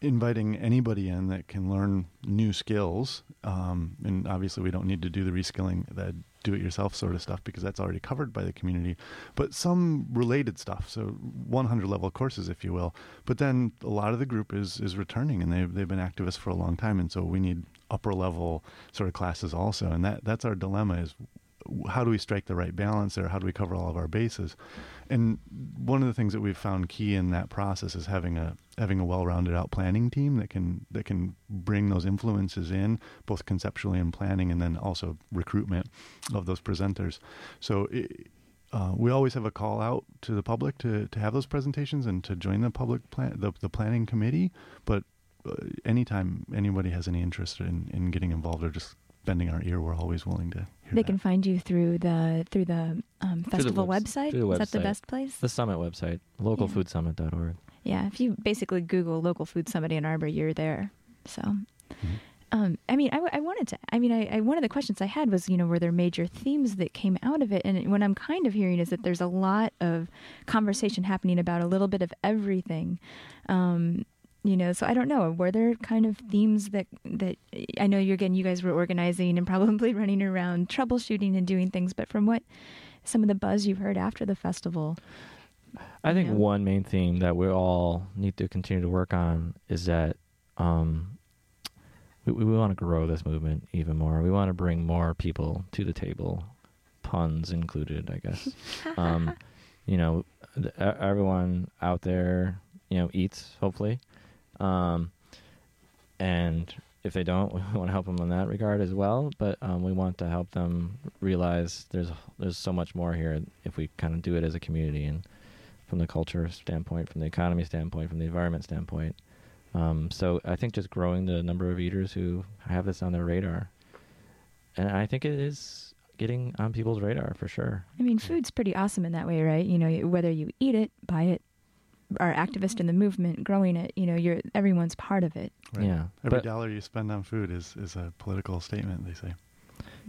inviting anybody in that can learn new skills. Um, and obviously, we don't need to do the reskilling, the do it yourself sort of stuff, because that's already covered by the community. But some related stuff, so 100 level courses, if you will. But then a lot of the group is, is returning, and they've, they've been activists for a long time. And so we need upper level sort of classes also. And that, that's our dilemma is how do we strike the right balance there? How do we cover all of our bases? And one of the things that we've found key in that process is having a having a well-rounded out planning team that can that can bring those influences in both conceptually and planning, and then also recruitment of those presenters. So. It, uh, we always have a call out to the public to, to have those presentations and to join the public plan the, the planning committee. But uh, anytime anybody has any interest in, in getting involved or just bending our ear, we're always willing to They that. can find you through the through the um, the festival webs- website. through the Is that the best place? The summit website, Yeah. localfoodsummit.org. Yeah, if you basically Google local food summit Ann Arbor, you're there. So, Mm-hmm. um, I mean, I wanted to. I mean, I, I one of the questions I had was, you know, were there major themes that came out of it? And what I'm kind of hearing is that there's a lot of conversation happening about a little bit of everything. Um, you know, so I don't know. Were there kind of themes that that I know you're again, you guys were organizing and probably running around troubleshooting and doing things, but from what some of the buzz you've heard after the festival, I think Yeah. one main theme that we all need to continue to work on is that um, we, we want to grow this movement even more. We want to bring more people to the table, puns included, I guess. um, you know, th- everyone out there, you know, eats hopefully, um, and if they don't, we want to help them in that regard as well. But um, we want to help them realize there's there's so much more here if we kind of do it as a community and from the culture standpoint, from the economy standpoint, from the environment standpoint. Um, so I think just growing the number of eaters who have this on their radar, and I think it is getting on people's radar for sure. I mean, food's pretty awesome in that way, right? You know, whether you eat it, buy it, are activist in the movement, growing it, you know, you're everyone's part of it. Right. Yeah, Every but- dollar you spend on food is, is a political statement, they say.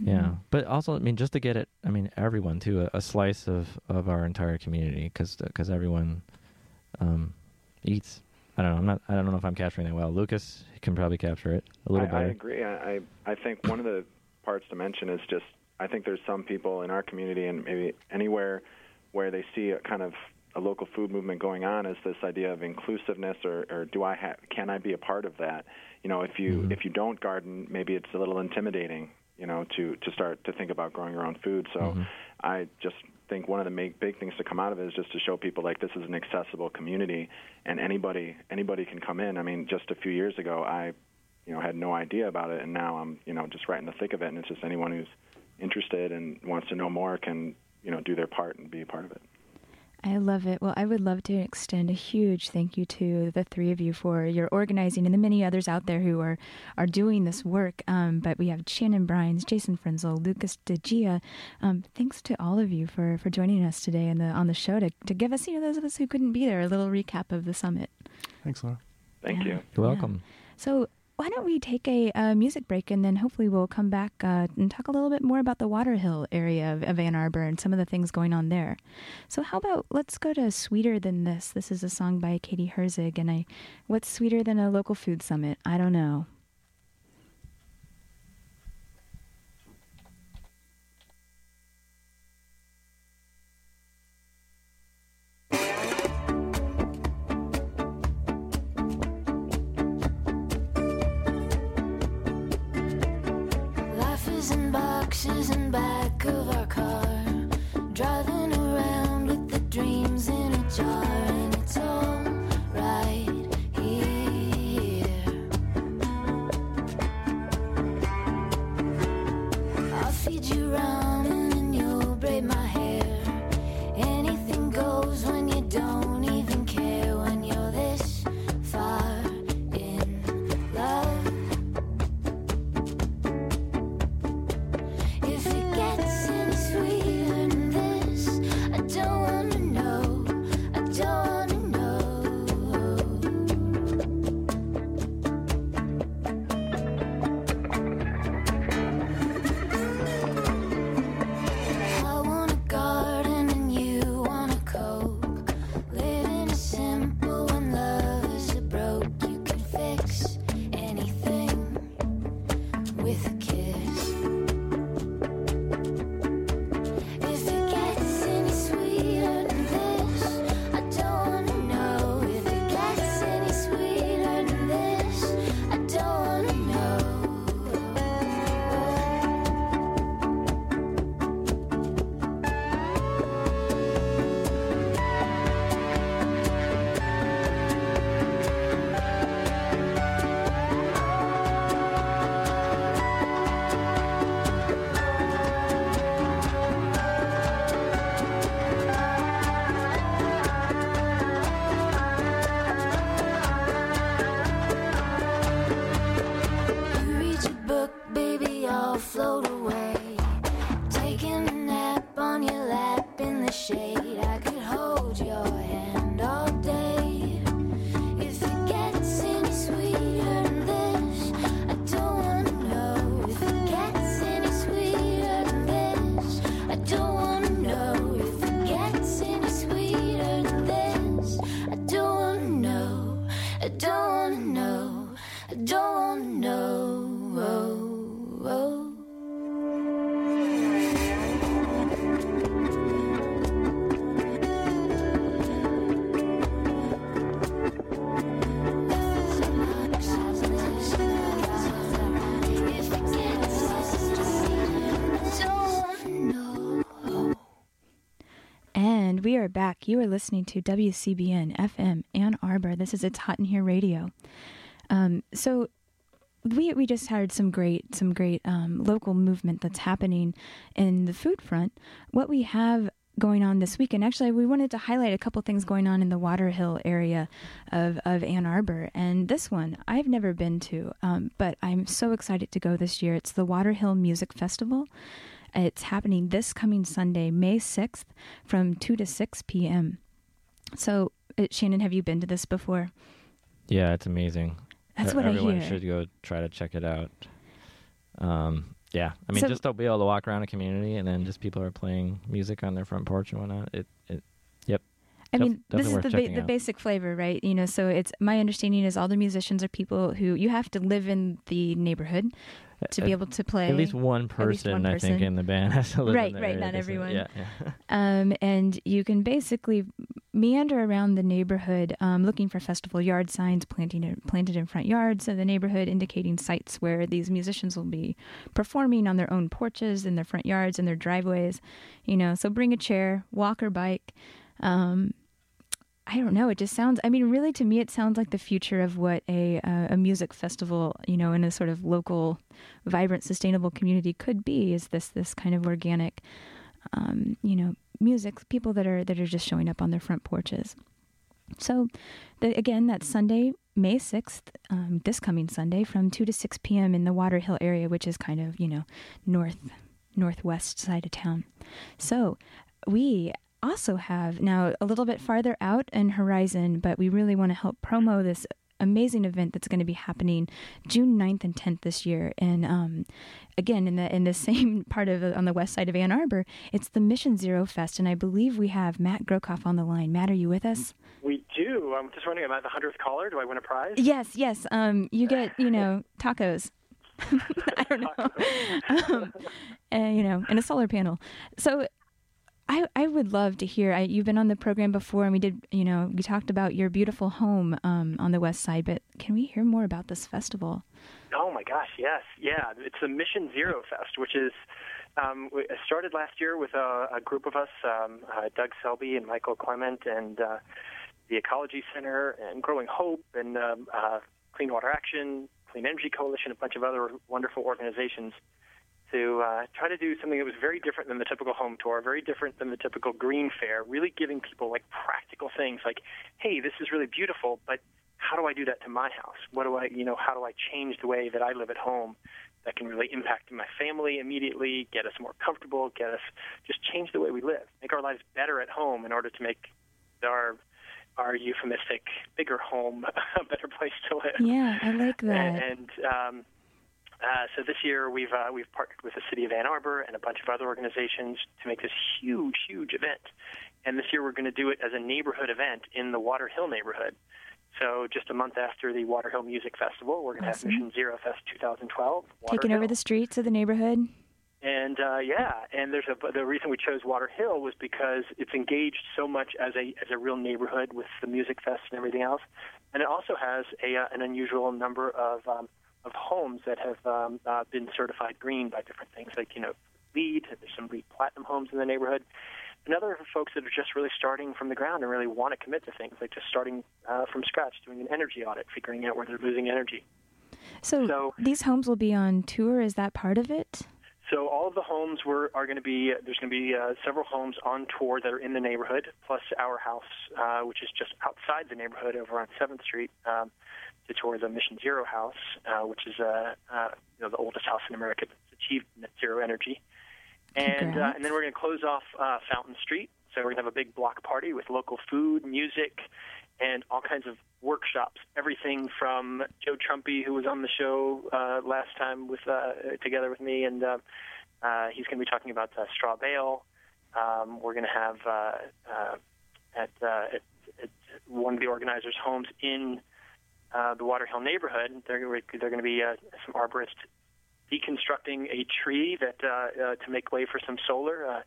Yeah, Mhm. but also, I mean, just to get it, I mean, everyone too, a, a slice of, of our entire community, because cuz everyone um, eats. I don't know. I'm not. I don't know if I'm capturing that well. Lucas can probably capture it a little I, better. I agree. I, I I think one of the parts to mention is just I think there's some people in our community and maybe anywhere where they see a kind of a local food movement going on is this idea of inclusiveness or, or do I ha- can I be a part of that? You know, if you Mhm. if you don't garden, maybe it's a little intimidating. You know, to to start to think about growing your own food. So Mhm. I just think one of the make, big things to come out of it is just to show people like this is an accessible community and anybody anybody can come in. I mean, just a few years ago, I you know had no idea about it, and now I'm you know just right in the thick of it, and it's just anyone who's interested and wants to know more can you know do their part and be a part of it. I love it. Well, I would love to extend a huge thank you to the three of you for your organizing and the many others out there who are are doing this work. Um, but we have Shannon Brines, Jason Frenzel, Lucas DiGia. Um, thanks to all of you for, for joining us today in the on the show to, to give us, you know, those of us who couldn't be there, a little recap of the summit. Thanks, Laura. Thank Yeah. you. You're Yeah. welcome. So why don't we take a, uh music break and then hopefully we'll come back uh, and talk a little bit more about the Waterhill area of, of Ann Arbor and some of the things going on there. So how about let's go to Sweeter Than This. This is a song by Katie Herzig and I what's sweeter than a local food summit? I don't know. Are back. You are listening to WCBN FM Ann Arbor. This is It's Hot in Here Radio. Um, so we we just had some great some great um, local movement that's happening in the food front. What we have going on this weekend, actually, we wanted to highlight a couple things going on in the Waterhill area of of Ann Arbor. And this one I've never been to, um, but I'm so excited to go this year. It's the Waterhill Music Festival. It's happening this coming Sunday, May 6th, from 2 to 6 p.m. So, uh, Shannon, have you been to this before? Yeah, it's amazing. That's what I Everyone hear. should go try to check it out. Um, yeah, I mean, So- just to be able to walk around a community and then just people are playing music on their front porch and whatnot. It, it, yep. I Def- mean, this is the ba- the basic flavor, right? You know, so it's my understanding is all the musicians are people who you have to live in the neighborhood to be able to play. At least one least person, I think, in the band has to live Right, right, area, not everyone. Yeah, yeah. Um, and you can basically meander around the neighborhood um, looking for festival yard signs planting in, planted in front yards of the neighborhood, indicating sites where these musicians will be performing on their own porches, in their front yards, in their driveways. You know, so bring a chair, walk or bike. Um, I don't know. It just sounds. I mean, really, to me, it sounds like the future of what a uh, a music festival, you know, in a sort of local, vibrant, sustainable community could be. Is this this kind of organic, um, you know, music? People that are that are just showing up on their front porches. So, the, again, that's Sunday, May sixth, um, this coming Sunday, from two to six p.m. in the Water Hill area, which is kind of you know north northwest side of town. So, we also have now a little bit farther out in Horizon, but we really want to help promo this amazing event that's going to be happening June 9th and 10th this year. And um, again, in the in the same part of on the west side of Ann Arbor, it's the Mission Zero Fest, and I believe we have Matt Grocoff on the line. Matt, are you with us? We do. I'm just wondering, am I the hundredth caller? Do I win a prize? Yes, yes. Um, you get you know tacos. I don't know. um, and, you know, and a solar panel. So I, I would love to hear. I, you've been on the program before, and we did. You know, we talked about your beautiful home um, on the west side. But can we hear more about this festival? Oh my gosh, yes, yeah. It's the Mission Zero Fest, which is Um, started last year with a, a group of us, um, uh, Doug Selby and Michael Clement, and uh, the Ecology Center, and Growing Hope, and um, uh, Clean Water Action, Clean Energy Coalition, a bunch of other wonderful organizations to uh, try to do something that was very different than the typical home tour, very different than the typical green fair, really giving people like practical things like, hey, this is really beautiful, but how do I do that to my house? What do I, you know, how do I change the way that I live at home that can really impact my family immediately, get us more comfortable, get us just change the way we live, make our lives better at home in order to make our our euphemistic bigger home a better place to live. Yeah, I like that. And, and um, uh, so this year we've uh, we've partnered with the city of Ann Arbor and a bunch of other organizations to make this huge, huge event. And this year we're going to do it as a neighborhood event in the Water Hill neighborhood. So just a month after the Water Hill Music Festival, we're going to Awesome. have Mission Zero Fest 2012. Water Taking over the streets of the neighborhood. And uh, yeah, and there's a the reason we chose Water Hill was because it's engaged so much as a as a real neighborhood with the music fest and everything else, and it also has a uh, an unusual number of um, of homes that have um, uh, been certified green by different things like you know LEED. There's some LEED Platinum homes in the neighborhood. And other folks that are just really starting from the ground and really want to commit to things, like just starting uh, from scratch, doing an energy audit, figuring out where they're losing energy. So, So- these homes will be on tour. Is that part of it? So all of the homes were are going to be there's going to be uh, several homes on tour that are in the neighborhood, plus our house, uh, which is just outside the neighborhood over on Seventh Street, um, to tour the Mission Zero house, uh, which is uh, uh, you know the oldest house in America that's achieved net zero energy, and uh, and then we're going to close off uh, Fountain Street. So we're going to have a big block party with local food, music, and all kinds of workshops. Everything from Joe Trumpy, who was on the show uh, last time with uh, together with me, and uh, uh, he's going to be talking about uh, straw bale. Um, we're going to have uh, uh, at, uh, at, at one of the organizers' homes in uh, the Water Hill neighborhood. They're they're going to be uh, some arborists deconstructing a tree that uh, uh, to make way for some solar. Uh,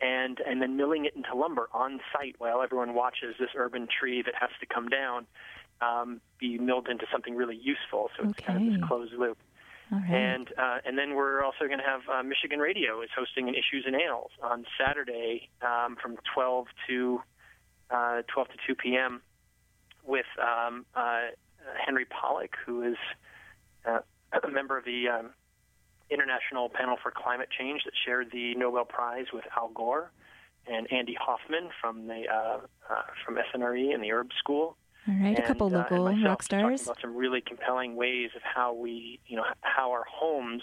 and and then milling it into lumber on site while everyone watches this urban tree that has to come down um, be milled into something really useful. So it's kind of this closed loop. Right. And uh, and then we're also going to have uh, Michigan Radio is hosting an Issues and Ales on Saturday um, from 12 to uh, 12 to 2 p.m. with um, uh, Henry Pollack, who is uh, a member of the um, International Panel for Climate Change that shared the Nobel Prize with Al Gore, and Andy Hoffman from the uh, uh, from SNRE and the Herb School All right. A couple uh, local myself rock stars. About some really compelling ways of how we, you know, how our homes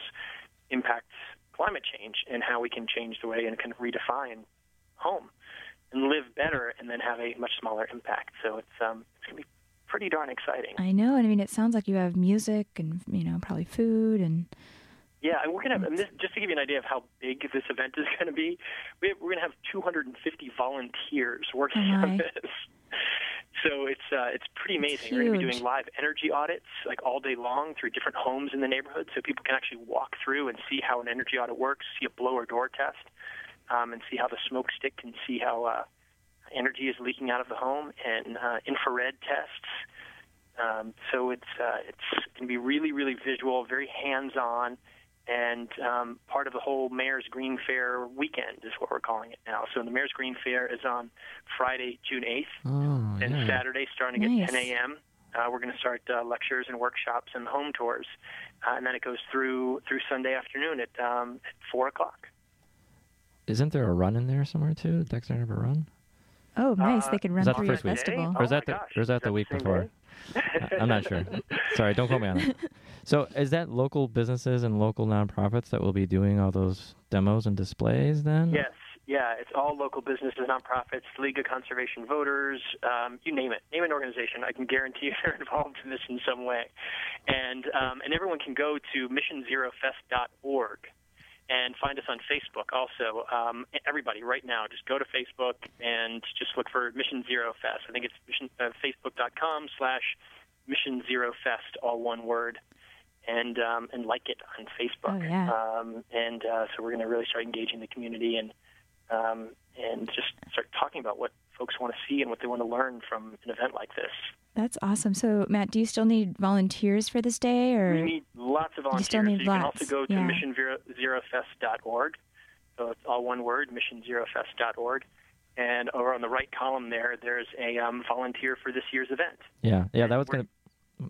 impact climate change and how we can change the way and kind of redefine home and live better and then have a much smaller impact. So it's um, it's gonna be pretty darn exciting. I know. And I mean, it sounds like you have music and you know probably food and Yeah, and we're gonna have and this, just to give you an idea of how big this event is going to be. We have, we're going to have 250 volunteers working Oh, on this. So it's uh, it's pretty It's amazing. We're going to be doing live energy audits like all day long through different homes in the neighborhood, so people can actually walk through and see how an energy audit works, see a blower door test, um, and see how the smoke stick can see how uh, energy is leaking out of the home, and uh, infrared tests. Um, so it's uh, it's going to be really really visual, very hands on, and um, part of the whole Mayor's Green Fair weekend is what we're calling it now. So the Mayor's Green Fair is on Friday, June 8th, Oh, and yeah. Saturday starting Nice. at 10 a.m. Uh, we're going to start uh, lectures and workshops and home tours, uh, and then it goes through through Sunday afternoon at um, at four o'clock. Isn't there a run in there somewhere too? Dexter Never Run? oh, nice. Uh, they could is run that through the first week? festival. Oh or is that the or is that is the that week the same before? I- I'm not sure. Sorry, don't quote me on that. So, is that local businesses and local nonprofits that will be doing all those demos and displays then? Yes, yeah, it's all local businesses, nonprofits, League of Conservation Voters, um, you name it. Name an organization. I can guarantee you they're involved in this in some way. And um, and everyone can go to missionzerofest.org and find us on Facebook also. Um, everybody, right now, just go to Facebook and just look for Mission Zero Fest. I think it's mission, uh, facebook.com slash Mission Zero Fest, all one word. And um, and like it on Facebook. Oh, yeah. Um, and uh, so we're going to really start engaging the community and um, and just start talking about what folks want to see and what they want to learn from an event like this. That's awesome. So, Matt, do you still need volunteers for this day, or We need lots of You volunteers. still need so you can also go to yeah. missionzerofest.org So it's all one word, missionzerofest.org. And over on the right column there, there's a um, volunteer for this year's event. Yeah, yeah, that was gonna.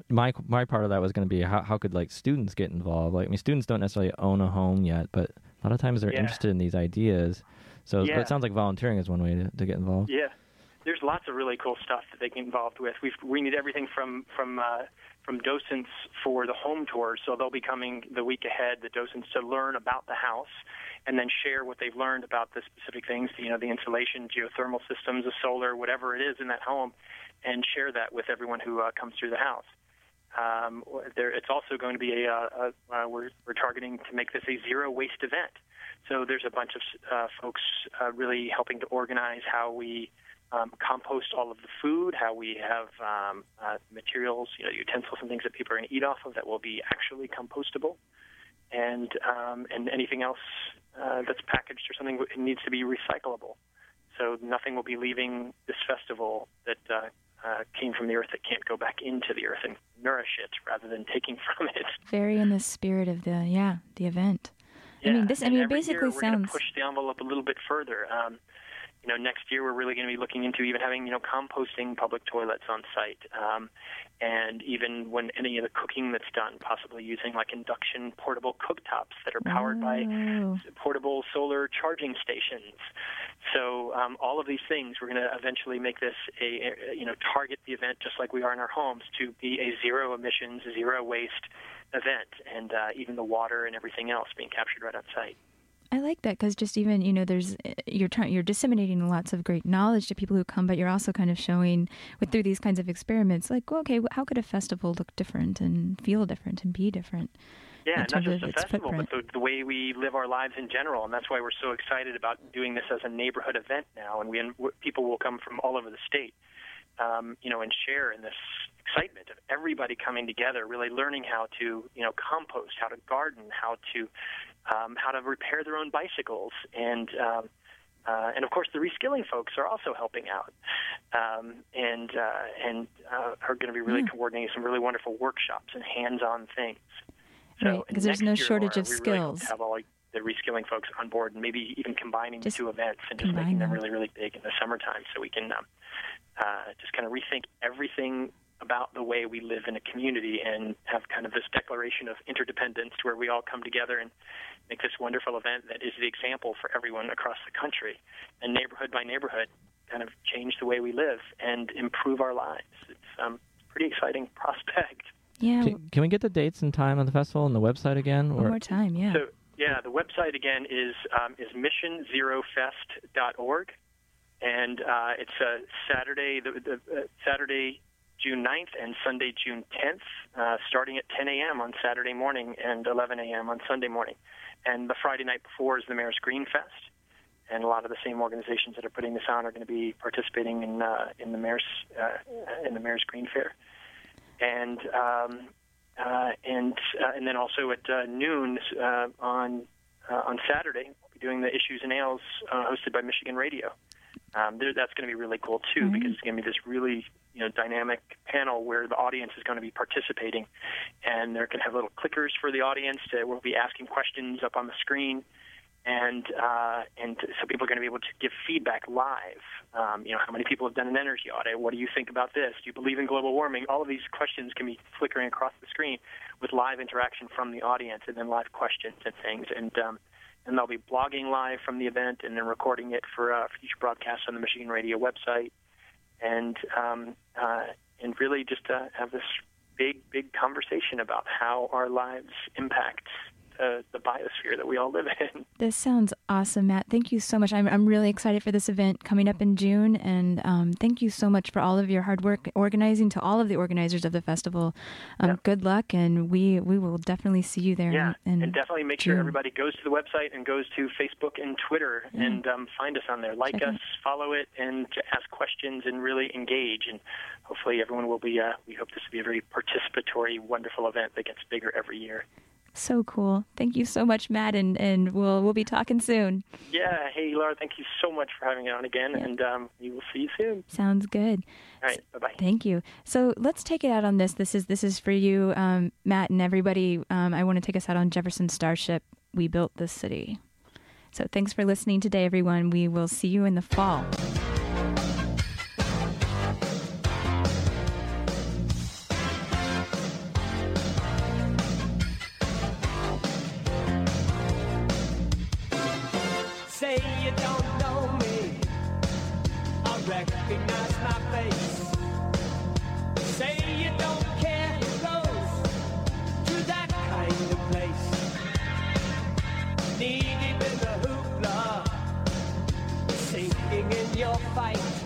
My my part of that was gonna be how how could like students get involved? Like, I mean, students don't necessarily own a home yet, but a lot of times they're Yeah. interested in these ideas. So Yeah. it sounds like volunteering is one way to, to get involved. Yeah, there's lots of really cool stuff that they get involved with. We we need everything from from uh, from docents for the home tours, so they'll be coming the week ahead. The docents to learn about the house, and then share what they've learned about the specific things. You know, the insulation, geothermal systems, the solar, whatever it is in that home, and share that with everyone who uh, comes through the house. Um, there, it's also going to be a, uh, a uh, we're, we're targeting to make this a zero waste event. So there's a bunch of uh, folks uh, really helping to organize how we um, compost all of the food, how we have um, uh, materials, you know, utensils and things that people are going to eat off of that will be actually compostable, and um, and anything else uh, that's packaged or something needs to be recyclable. So nothing will be leaving this festival that uh, came from the earth that can't go back into the earth and nourish it rather than taking from it. Very in the spirit of the yeah the event. I mean, this. I mean, it basically sounds. to push the envelope a little bit further. Um, you know, next year we're really going to be looking into even having you know composting public toilets on site, um, and even when any of the cooking that's done, possibly using like induction portable cooktops that are powered by Oh. portable solar charging stations. So um, all of these things, we're going to eventually make this a, a you know target the event just like we are in our homes to be a zero emissions, zero waste event, and uh, even the water and everything else being captured right on site. I like that because just even you know, there's you're trying you're disseminating lots of great knowledge to people who come, but you're also kind of showing with through these kinds of experiments, like well, okay, how could a festival look different and feel different and be different? Yeah, not just the festival, footprint. but the, the way we live our lives in general, and that's why we're so excited about doing this as a neighborhood event now. And we and people will come from all over the state, um, you know, and share in this excitement of everybody coming together, really learning how to, you know, compost, how to garden, how to, um, how to repair their own bicycles, and um, uh, and of course, the reskilling folks are also helping out, um, and uh, and uh, are going to be really Yeah. coordinating some really wonderful workshops and hands-on things. So Right, 'cause there's no shortage of we really skills. have all like, the reskilling folks on board, and maybe even combining Just the two events and just making them them. really, really big in the summertime, so we can um, uh, just kind of rethink everything about the way we live in a community and have kind of this declaration of interdependence where we all come together and make this wonderful event that is the example for everyone across the country and neighborhood by neighborhood kind of change the way we live and improve our lives. It's um, a pretty exciting prospect. Yeah, Can, can we get the dates and time of the festival and the website again? one more time. Yeah. So yeah, the website again is um, is missionzerofest.org, and uh, it's uh, Saturday the, the uh, Saturday June 9th and Sunday June 10th, uh, starting at 10 a.m. on Saturday morning and 11 a.m. on Sunday morning, and the Friday night before is the Mayor's Green Fest. And a lot of the same organizations that are putting this on are going to be participating in uh, in the mayor's uh, in the mayor's Green Fair, and um, uh, and uh, and then also at uh, noon uh, on uh, on Saturday, we'll be doing the Issues and Ales uh, hosted by Michigan Radio. Um, that's going to be really cool too Mhm. because it's going to be this really you know dynamic panel where the audience is going to be participating, and they're going to have little clickers for the audience. To, we'll be asking questions up on the screen. And uh, and so people are going to be able to give feedback live. Um, you know, how many people have done an energy audit? What do you think about this? Do you believe in global warming? All of these questions can be flickering across the screen with live interaction from the audience, and then live questions and things. And um, and they'll be blogging live from the event, and then recording it for uh, future broadcasts on the Michigan Radio website. And um, uh, and really just uh, have this big, big conversation about how our lives impact uh, the biosphere that we all live in. This sounds awesome, Matt. Thank you so much. I'm, I'm really excited for this event coming up in June. And um, thank you so much for all of your hard work organizing to all of the organizers of the festival. Um, Yeah. Good luck, and we, we will definitely see you there. Yeah, in, in and definitely make sure everybody goes to the website and goes to Facebook and Twitter and um, find us on there. Like Check us, it. follow it, and ask questions and really engage. And hopefully, everyone will be. Uh, we hope this will be a very participatory, wonderful event that gets bigger every year. So cool. Thank you so much, Matt, and, and we'll we'll be talking soon. Yeah. Hey, Laura, thank you so much for having me on again, Yeah. and um, we will see you soon. Sounds good. All right. Bye bye. Thank you. So let's take it out on this. This is this is for you, um, Matt, and everybody. Um, I want to take us out on Jefferson Starship. We built this city. So thanks for listening today, everyone. We will see you in the fall. in your fight.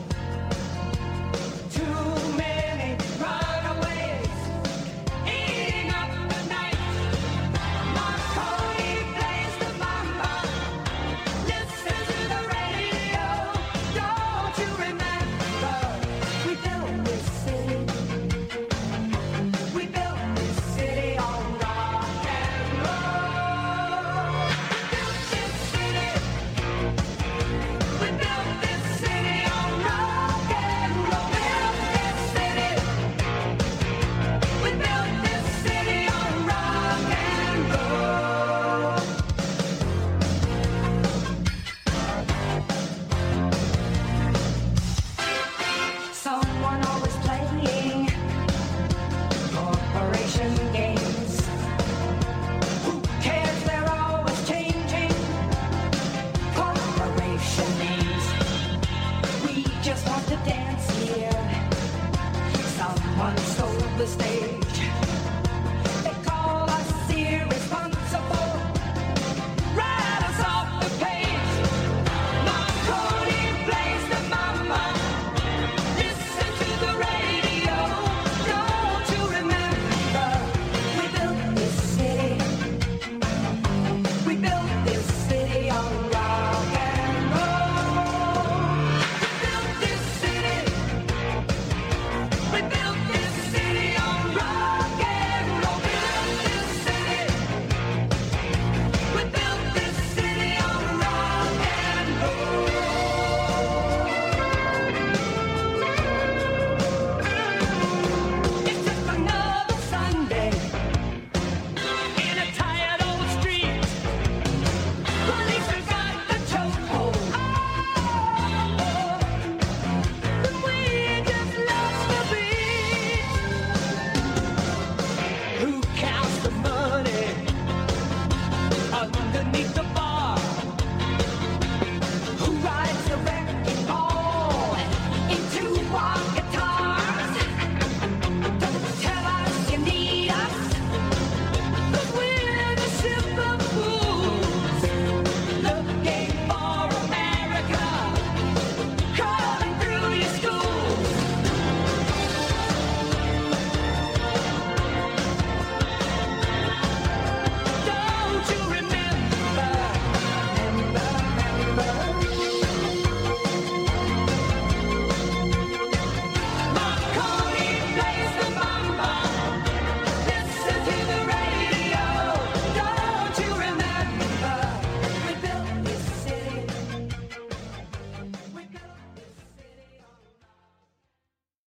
the state.